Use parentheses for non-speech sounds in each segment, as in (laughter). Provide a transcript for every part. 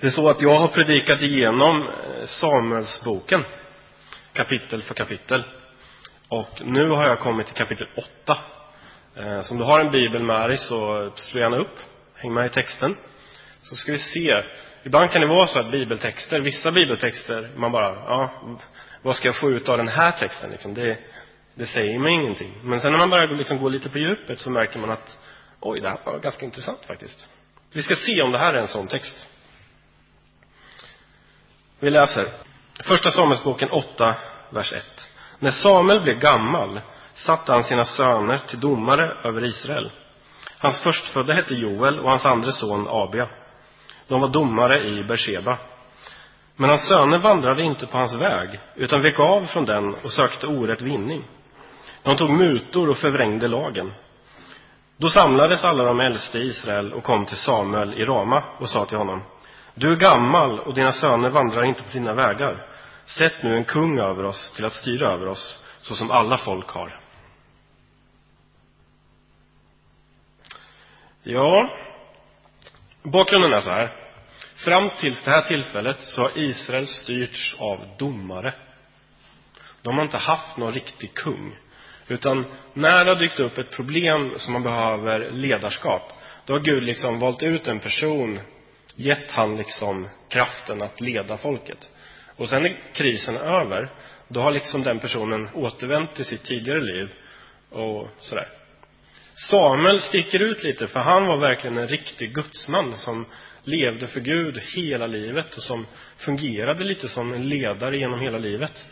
Det är så att jag har predikat igenom eh, Samuelsboken, kapitel för kapitel. Och nu har jag kommit till kapitel 8. Eh, så om du har en bibel med dig så slå gärna upp, häng med i texten. Så ska vi se. Ibland kan det vara så att bibeltexter, vissa bibeltexter, man bara, ja, vad ska jag få ut av den här texten liksom? Det, det säger mig ingenting. Men sen när man börjar liksom gå lite på djupet så märker man att, oj, det här var ganska intressant faktiskt. Vi ska se om det här är en sån text. Vi läser. Första Samuelsboken 8, vers 1. När Samuel blev gammal satte han sina söner till domare över Israel. Hans förstfödde hette Joel och hans andra son Abia. De var domare i Beersheba. Men hans söner vandrade inte på hans väg, utan vek av från den och sökte orätt vinning. De tog mutor och förvrängde lagen. Då samlades alla de äldste i Israel och kom till Samuel i Rama och sa till honom du är gammal och dina söner vandrar inte på dina vägar. Sätt nu en kung över oss till att styra över oss, så som alla folk har. Ja, bakgrunden är så här. Fram till det här tillfället så har Israel styrts av domare. De har inte haft någon riktig kung. Utan när det har dykt upp ett problem som man behöver ledarskap, då har Gud liksom valt ut en person gett han liksom kraften att leda folket. Och sen när krisen är över, då har liksom den personen återvänt till sitt tidigare liv och sådär. Samuel sticker ut lite för han var verkligen en riktig gudsman som levde för Gud hela livet och som fungerade lite som en ledare genom hela livet.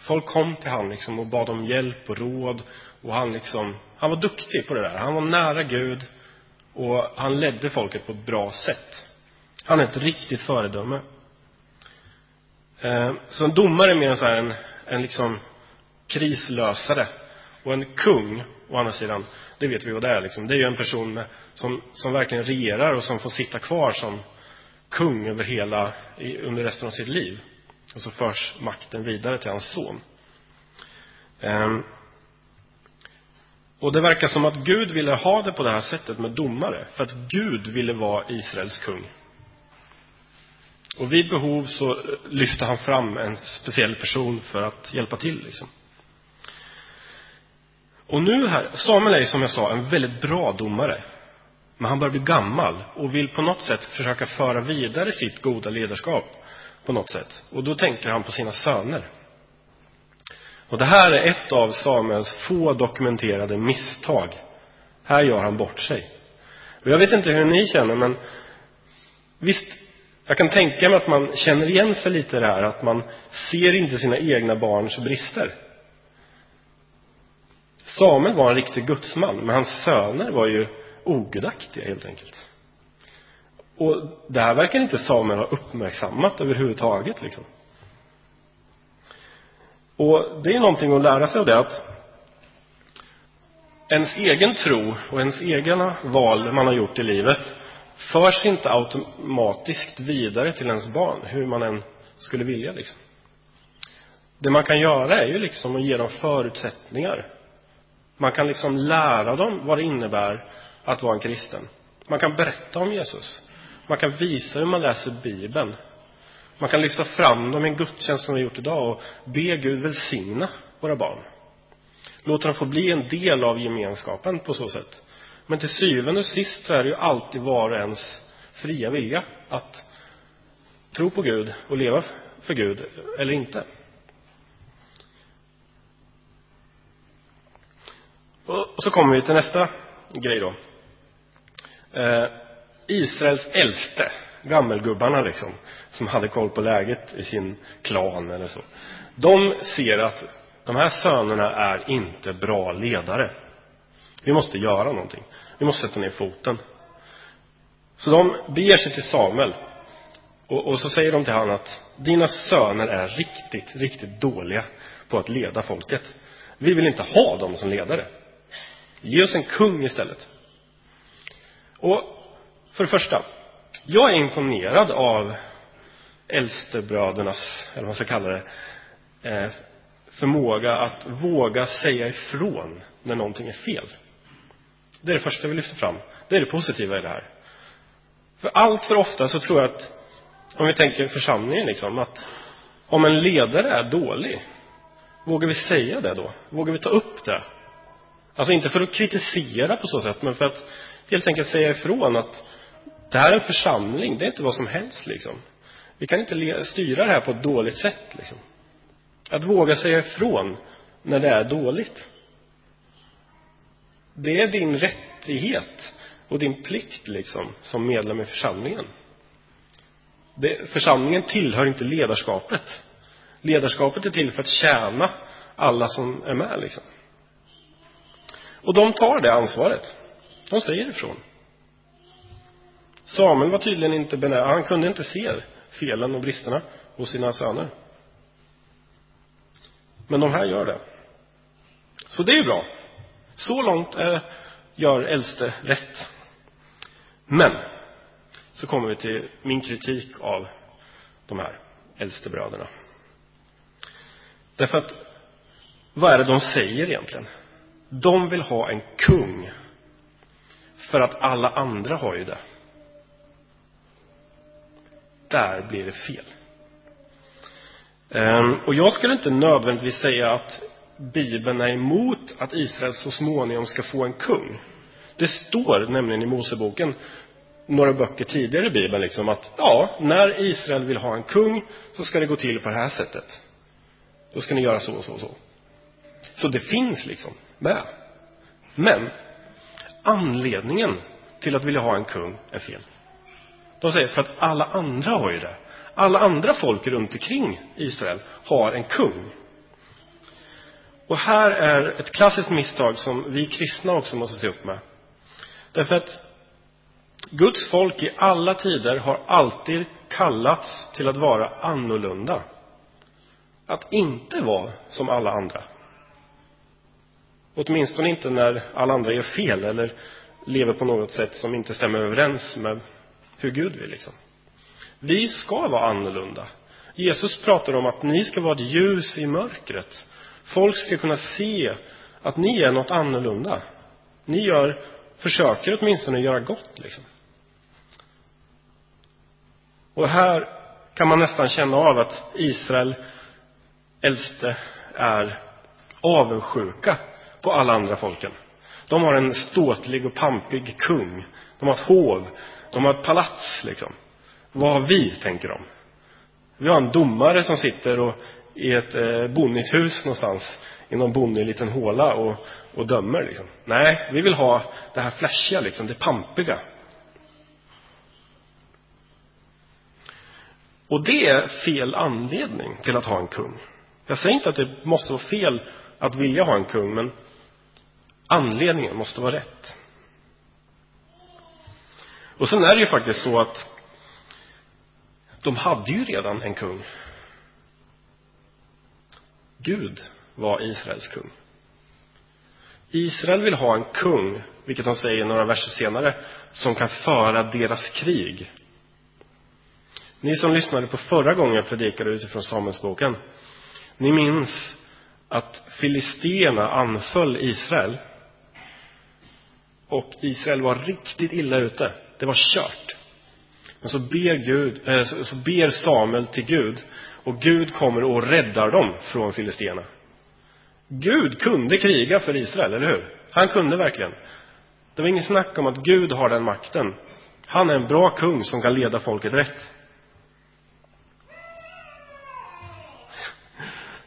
Folk kom till han liksom och bad om hjälp och råd och han liksom, han var duktig på det där. Han var nära Gud och han ledde folket på ett bra sätt. Han är ett riktigt föredöme. Eh, så en domare är mer så här en, en liksom krislösare. Och en kung, å andra sidan, det vet vi vad det är. Liksom. Det är ju en person med, som, som verkligen regerar och som får sitta kvar som kung över hela, under resten av sitt liv. Och så förs makten vidare till hans son. Ehm, och det verkar som att Gud ville ha det på det här sättet med domare. För att Gud ville vara Israels kung. Och vid behov så lyfter han fram en speciell person för att hjälpa till. Liksom. Och nu här, Samuel är som jag sa en väldigt bra domare. Men han börjar bli gammal och vill på något sätt försöka föra vidare sitt goda ledarskap på något sätt. Och då tänker han på sina söner. Och det här är ett av Samuels få dokumenterade misstag. Här gör han bort sig. Och jag vet inte hur ni känner, men visst jag kan tänka mig att man känner igen sig lite i det här, att man ser inte sina egna barns brister. Samuel var en riktig gudsman, men hans söner var ju ogudaktiga helt enkelt. Och det här verkar inte Samuel ha uppmärksammat överhuvudtaget liksom. Och det är någonting att lära sig av det att ens egen tro och ens egna val man har gjort i livet förs inte automatiskt vidare till ens barn, hur man än skulle vilja liksom. Det man kan göra är ju liksom att ge dem förutsättningar. Man kan liksom lära dem vad det innebär att vara en kristen. Man kan berätta om Jesus. Man kan visa hur man läser Bibeln. Man kan lyfta fram dem i en gudstjänst som vi har gjort idag och be Gud välsigna våra barn. Låta dem få bli en del av gemenskapen på så sätt. Men till syvende och sist så är det ju alltid var och ens fria vilja att tro på Gud och leva för Gud eller inte. Och så kommer vi till nästa grej då. Eh, Israels äldste, gammelgubbarna liksom, som hade koll på läget i sin klan eller så. De ser att de här sönerna är inte bra ledare. Vi måste göra någonting. Vi måste sätta ner foten. Så de beger sig till Samuel. Och, och så säger de till honom att dina söner är riktigt, riktigt dåliga på att leda folket. Vi vill inte ha dem som ledare. Ge oss en kung istället. Och för det första, jag är imponerad av äldstebrödernas, eller vad man ska kalla det, eh, förmåga att våga säga ifrån när någonting är fel. Det är det första vi lyfter fram. Det är det positiva i det här. För allt för ofta så tror jag att om vi tänker församlingen liksom, att om en ledare är dålig, vågar vi säga det då? Vågar vi ta upp det? Alltså inte för att kritisera på så sätt, men för att helt enkelt säga ifrån att det här är en församling, det är inte vad som helst liksom. Vi kan inte styra det här på ett dåligt sätt liksom. Att våga säga ifrån när det är dåligt. Det är din rättighet och din plikt liksom som medlem i församlingen. Det, församlingen tillhör inte ledarskapet. Ledarskapet är till för att tjäna alla som är med liksom. Och de tar det ansvaret. De säger ifrån. Samuel var tydligen inte benägen, han kunde inte se felen och bristerna hos sina söner. Men de här gör det. Så det är ju bra. Så långt är, gör äldste rätt. Men så kommer vi till min kritik av de här äldstebröderna. Därför att vad är det de säger egentligen? De vill ha en kung. För att alla andra har ju det. Där blir det fel. Ehm, och jag skulle inte nödvändigtvis säga att Bibeln är emot att Israel så småningom ska få en kung. Det står nämligen i Moseboken några böcker tidigare i Bibeln liksom att ja, när Israel vill ha en kung så ska det gå till på det här sättet. Då ska ni göra så och så och så. Så det finns liksom med. Men anledningen till att vilja ha en kung är fel. De säger för att alla andra har ju det. Alla andra folk runt omkring Israel har en kung. Och här är ett klassiskt misstag som vi kristna också måste se upp med. Därför att Guds folk i alla tider har alltid kallats till att vara annorlunda. Att inte vara som alla andra. Åtminstone inte när alla andra gör fel eller lever på något sätt som inte stämmer överens med hur Gud vill. Liksom. Vi ska vara annorlunda. Jesus pratar om att ni ska vara ett ljus i mörkret. Folk ska kunna se att ni är något annorlunda. Ni gör, försöker åtminstone göra gott. Liksom. Och här kan man nästan känna av att Israel äldste är avundsjuka på alla andra folken. De har en ståtlig och pampig kung. De har ett hov. De har ett palats, liksom. Vad har vi, tänker de. Vi har en domare som sitter och, i ett eh, bonnishus någonstans i någon bonnig liten håla och, och dömer. Liksom. Nej, vi vill ha det här flashiga, liksom, det pampiga. Och det är fel anledning till att ha en kung. Jag säger inte att det måste vara fel att vilja ha en kung, men anledningen måste vara rätt. Och sen är det ju faktiskt så att de hade ju redan en kung. Gud var Israels kung. Israel vill ha en kung, vilket de säger några verser senare, som kan föra deras krig. Ni som lyssnade på förra gången jag predikade utifrån Samuelsboken, ni minns att filisterna anföll Israel. Och Israel var riktigt illa ute. Det var kört. Men så ber, Gud, eh, så ber Samuel till Gud och Gud kommer och räddar dem från filisterna. Gud kunde kriga för Israel, eller hur? Han kunde verkligen. Det var inget snack om att Gud har den makten. Han är en bra kung som kan leda folket rätt.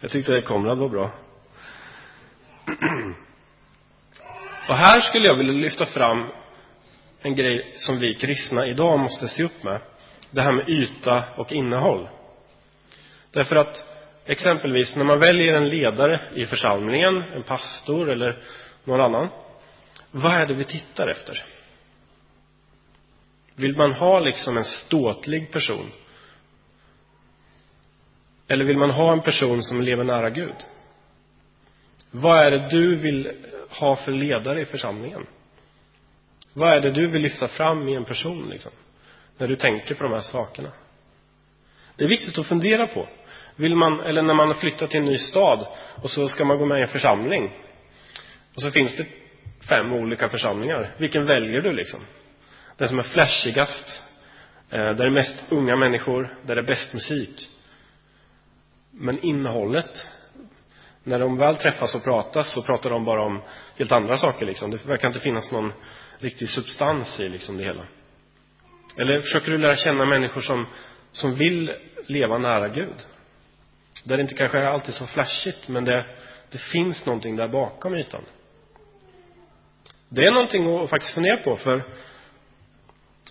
Jag tyckte att Konrad var bra. Och här skulle jag vilja lyfta fram en grej som vi kristna idag måste se upp med. Det här med yta och innehåll. Därför att exempelvis när man väljer en ledare i församlingen, en pastor eller någon annan. Vad är det vi tittar efter? Vill man ha liksom en ståtlig person eller vill man ha en person som lever nära Gud? Vad är det du vill ha för ledare i församlingen? Vad är det du vill lyfta fram i en person, liksom? När du tänker på de här sakerna. Det är viktigt att fundera på. Vill man, eller när man har flyttat till en ny stad och så ska man gå med i en församling. Och så finns det fem olika församlingar. Vilken väljer du liksom? Den som är flashigast? Eh, där det är mest unga människor, där det är bäst musik. Men innehållet, när de väl träffas och pratas så pratar de bara om helt andra saker liksom. Det verkar inte finnas någon riktig substans i liksom det hela. Eller försöker du lära känna människor som, som vill leva nära Gud? Där det inte kanske är alltid så flashigt, men det, det finns någonting där bakom ytan. Det är någonting att faktiskt fundera på, för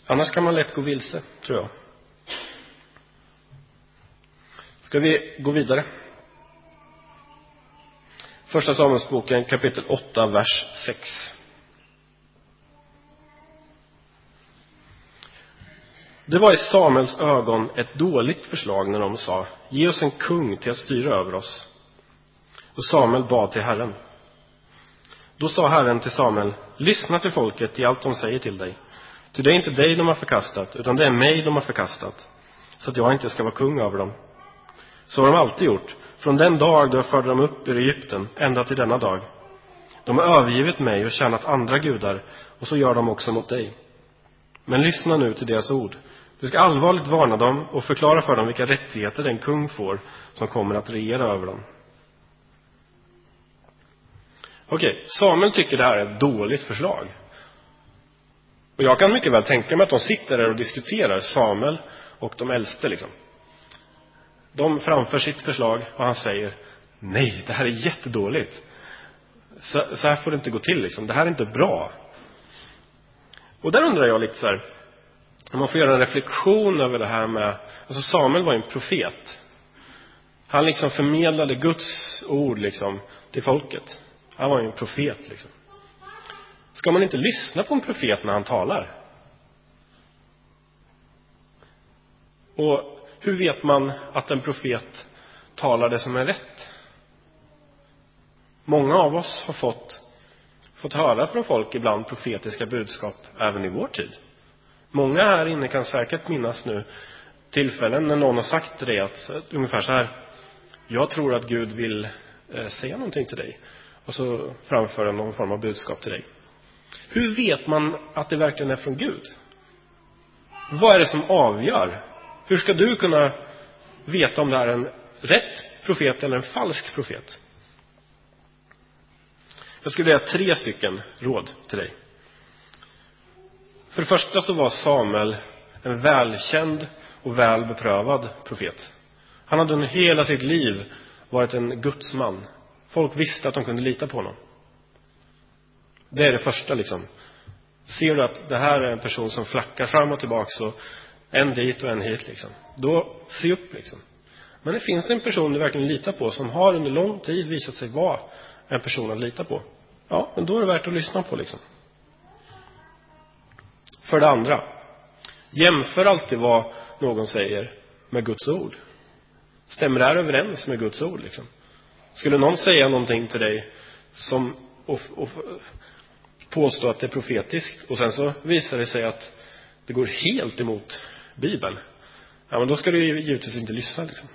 annars kan man lätt gå vilse, tror jag. Ska vi gå vidare? Första Samuelsboken kapitel 8, vers 6. Det var i Samuels ögon ett dåligt förslag när de sa, ge oss en kung till att styra över oss. Och Samuel bad till Herren. Då sa Herren till Samuel, lyssna till folket i allt de säger till dig. Ty det är inte dig de har förkastat, utan det är mig de har förkastat, så att jag inte ska vara kung över dem. Så har de alltid gjort, från den dag då jag förde dem upp ur Egypten, ända till denna dag. De har övergivit mig och tjänat andra gudar, och så gör de också mot dig. Men lyssna nu till deras ord. Du ska allvarligt varna dem och förklara för dem vilka rättigheter den kung får som kommer att regera över dem. Okej, Samuel tycker det här är ett dåligt förslag. Och jag kan mycket väl tänka mig att de sitter där och diskuterar, Samuel och de äldste liksom. De framför sitt förslag och han säger Nej, det här är jättedåligt. Så, så här får det inte gå till liksom. Det här är inte bra. Och där undrar jag lite så här, man får göra en reflektion över det här med, alltså Samuel var en profet. Han liksom förmedlade Guds ord liksom till folket. Han var ju en profet liksom. Ska man inte lyssna på en profet när han talar? Och hur vet man att en profet talar det som är rätt? Många av oss har fått, fått höra från folk ibland profetiska budskap även i vår tid. Många här inne kan säkert minnas nu tillfällen när någon har sagt till dig att ungefär så här. Jag tror att Gud vill eh, säga någonting till dig. Och så framföra någon form av budskap till dig. Hur vet man att det verkligen är från Gud? Vad är det som avgör? Hur ska du kunna veta om det är en rätt profet eller en falsk profet? Jag skulle vilja tre stycken råd till dig. För det första så var Samuel en välkänd och väl beprövad profet. Han hade under hela sitt liv varit en gudsman. Folk visste att de kunde lita på honom. Det är det första liksom. Ser du att det här är en person som flackar fram och tillbaka så en dit och en hit liksom. Då, se upp liksom. Men det finns det en person du verkligen litar på som har under lång tid visat sig vara en person att lita på. Ja, men då är det värt att lyssna på liksom. För det andra, jämför alltid vad någon säger med Guds ord. Stämmer det här överens med Guds ord liksom? Skulle någon säga någonting till dig som och, och påstå att det är profetiskt och sen så visar det sig att det går helt emot Bibeln. Ja, men då ska du givetvis inte lyssna liksom.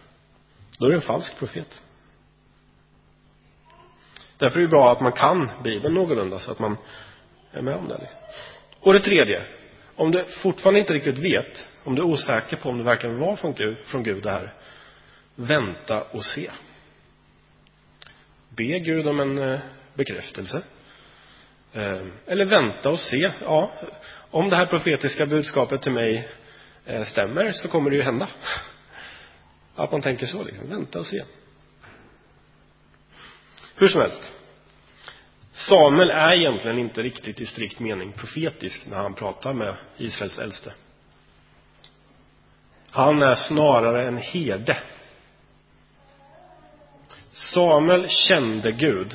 Då är du en falsk profet. Därför är det bra att man kan Bibeln någorlunda så att man är med om det. Och det tredje, om du fortfarande inte riktigt vet, om du är osäker på om det verkligen var från Gud, från Gud det här, vänta och se. Be Gud om en eh, bekräftelse. Eh, eller vänta och se. Ja, om det här profetiska budskapet till mig eh, stämmer så kommer det ju hända. (laughs) Att man tänker så liksom. Vänta och se. Hur som helst. Samuel är egentligen inte riktigt i strikt mening profetisk när han pratar med Israels äldste. Han är snarare en herde. Samuel kände Gud,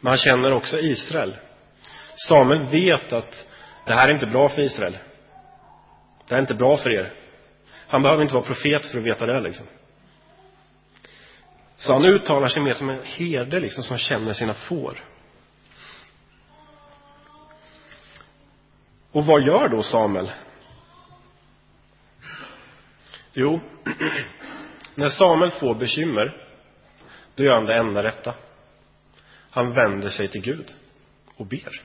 men han känner också Israel. Samuel vet att det här är inte bra för Israel. Det här är inte bra för er. Han behöver inte vara profet för att veta det liksom. Så han uttalar sig mer som en herde liksom, som känner sina får. Och vad gör då Samuel? Jo, (clears throat) när Samuel får bekymmer, då gör han det enda rätta. Han vänder sig till Gud och ber.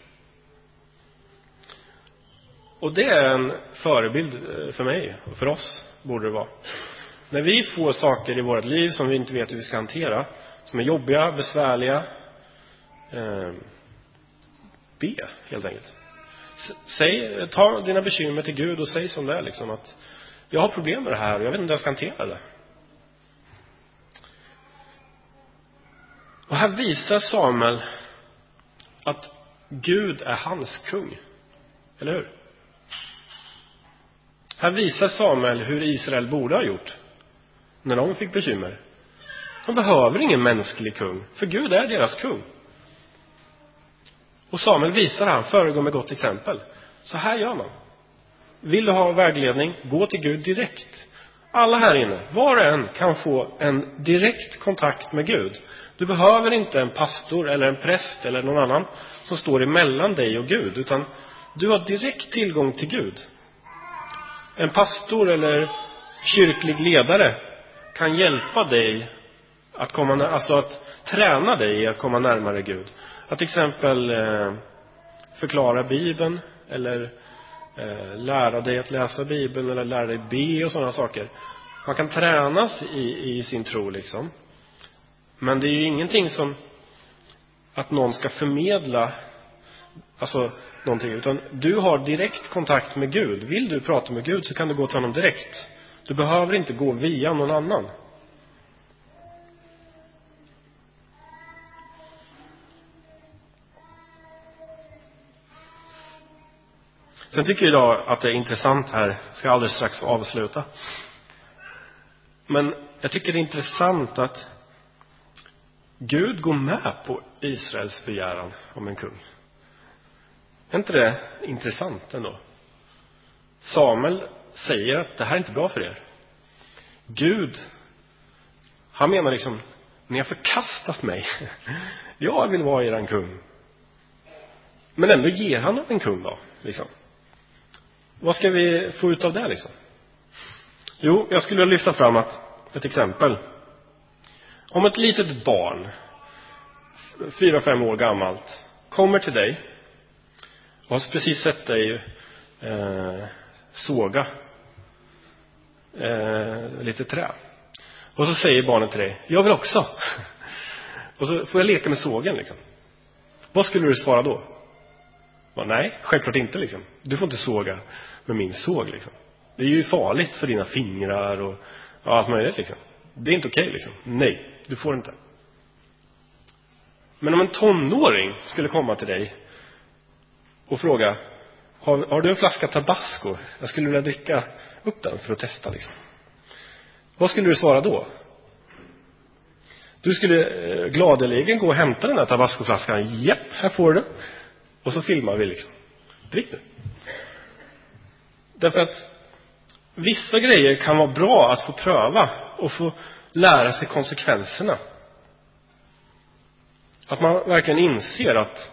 Och det är en förebild eh, för mig och för oss, borde det vara. När vi får saker i vårt liv som vi inte vet hur vi ska hantera, som är jobbiga, besvärliga, eh, be helt enkelt. Säg, ta dina bekymmer till Gud och säg som det är liksom att jag har problem med det här och jag vet inte hur jag ska hantera det. Och här visar Samuel att Gud är hans kung. Eller hur? Här visar Samuel hur Israel borde ha gjort när de fick bekymmer. De behöver ingen mänsklig kung, för Gud är deras kung. Och Samuel visar han, föregår med gott exempel. Så här gör man. Vill du ha vägledning, gå till Gud direkt. Alla här inne, var och en kan få en direkt kontakt med Gud. Du behöver inte en pastor eller en präst eller någon annan som står emellan dig och Gud, utan du har direkt tillgång till Gud. En pastor eller kyrklig ledare kan hjälpa dig att komma, alltså att träna dig i att komma närmare Gud. Att till exempel eh, förklara Bibeln eller eh, lära dig att läsa Bibeln eller lära dig be och sådana saker. Man kan tränas i, i sin tro liksom. Men det är ju ingenting som att någon ska förmedla alltså någonting, utan du har direkt kontakt med Gud. Vill du prata med Gud så kan du gå till honom direkt. Du behöver inte gå via någon annan. Sen tycker jag att det är intressant här, ska alldeles strax avsluta. Men jag tycker det är intressant att Gud går med på Israels begäran om en kung. Är inte det intressant ändå? Samuel säger att det här är inte bra för er. Gud, han menar liksom, ni har förkastat mig. (laughs) Jag vill vara eran kung. Men ändå ger han en kung då, liksom. Vad ska vi få ut av det liksom? Jo, jag skulle vilja lyfta fram att, ett exempel. Om ett litet barn, fyra, fem år gammalt, kommer till dig och har precis sett dig eh, såga eh, lite trä. Och så säger barnet till dig, jag vill också. (laughs) Och så får jag leka med sågen liksom. Vad skulle du svara då? Bara, nej, självklart inte liksom. Du får inte såga med min såg liksom. Det är ju farligt för dina fingrar och, ja, allt möjligt liksom. Det är inte okej okay, liksom. Nej, du får inte. Men om en tonåring skulle komma till dig och fråga har, har du en flaska tabasco? Jag skulle vilja dricka upp den för att testa liksom. Vad skulle du svara då? Du skulle eh, gladeligen gå och hämta den där tabascoflaskan. Japp, här får du. Och så filmar vi liksom. Drick nu. Därför att vissa grejer kan vara bra att få pröva och få lära sig konsekvenserna. Att man verkligen inser att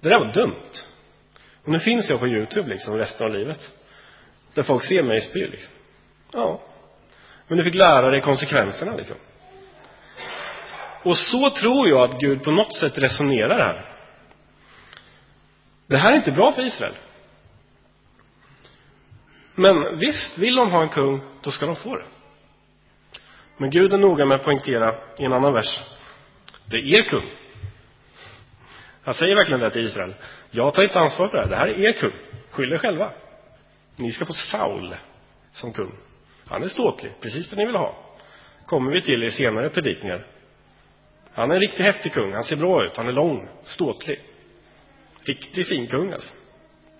det där var dumt. Och nu finns jag på Youtube liksom resten av livet. Där folk ser mig spy liksom. Ja. Men du fick lära dig konsekvenserna liksom. Och så tror jag att Gud på något sätt resonerar här. Det här är inte bra för Israel. Men visst, vill de ha en kung, då ska de få det. Men Gud är noga med att poängtera i en annan vers. Det är er kung. Han säger verkligen det till Israel. Jag tar inte ansvar för det här. Det här är er kung. Skyll er själva. Ni ska få Saul som kung. Han är ståtlig, precis det ni vill ha. Kommer vi till i senare predikningar. Han är en riktigt häftig kung. Han ser bra ut. Han är lång, ståtlig. Riktig finkung alltså.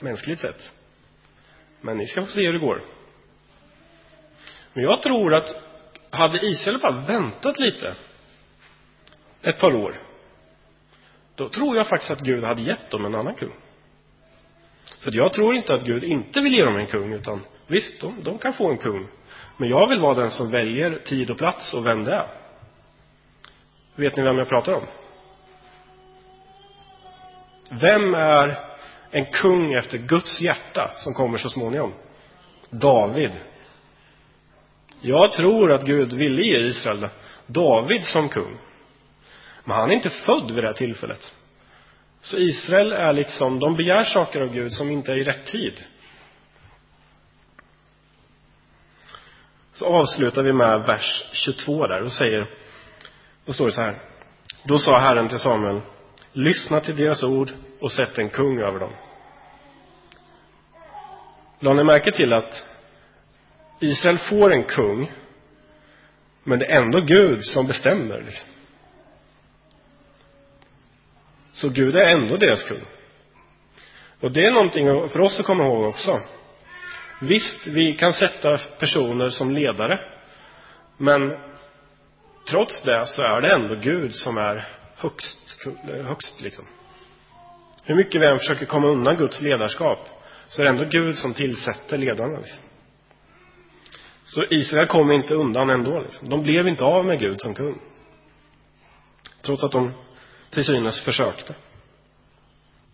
Mänskligt sett. Men ni ska få se hur det går. Men jag tror att hade Israel bara väntat lite ett par år då tror jag faktiskt att Gud hade gett dem en annan kung. För jag tror inte att Gud inte vill ge dem en kung, utan visst, de, de kan få en kung. Men jag vill vara den som väljer tid och plats och vem det är. Vet ni vem jag pratar om? Vem är en kung efter Guds hjärta som kommer så småningom? David. Jag tror att Gud ville ge Israel David som kung. Men han är inte född vid det här tillfället. Så Israel är liksom, de begär saker av Gud som inte är i rätt tid. Så avslutar vi med vers 22 där och säger, då står det så här. Då sa Herren till Samuel lyssna till deras ord och sätt en kung över dem. La ni märke till att Israel får en kung, men det är ändå Gud som bestämmer. Liksom. Så Gud är ändå deras kung. Och det är någonting för oss att komma ihåg också. Visst, vi kan sätta personer som ledare. Men trots det så är det ändå Gud som är högst, eh, högst liksom. Hur mycket vi än försöker komma undan Guds ledarskap så är det ändå Gud som tillsätter ledarna. Liksom. Så Israel kom inte undan ändå. Liksom. De blev inte av med Gud som kung. Trots att de till synes försökte.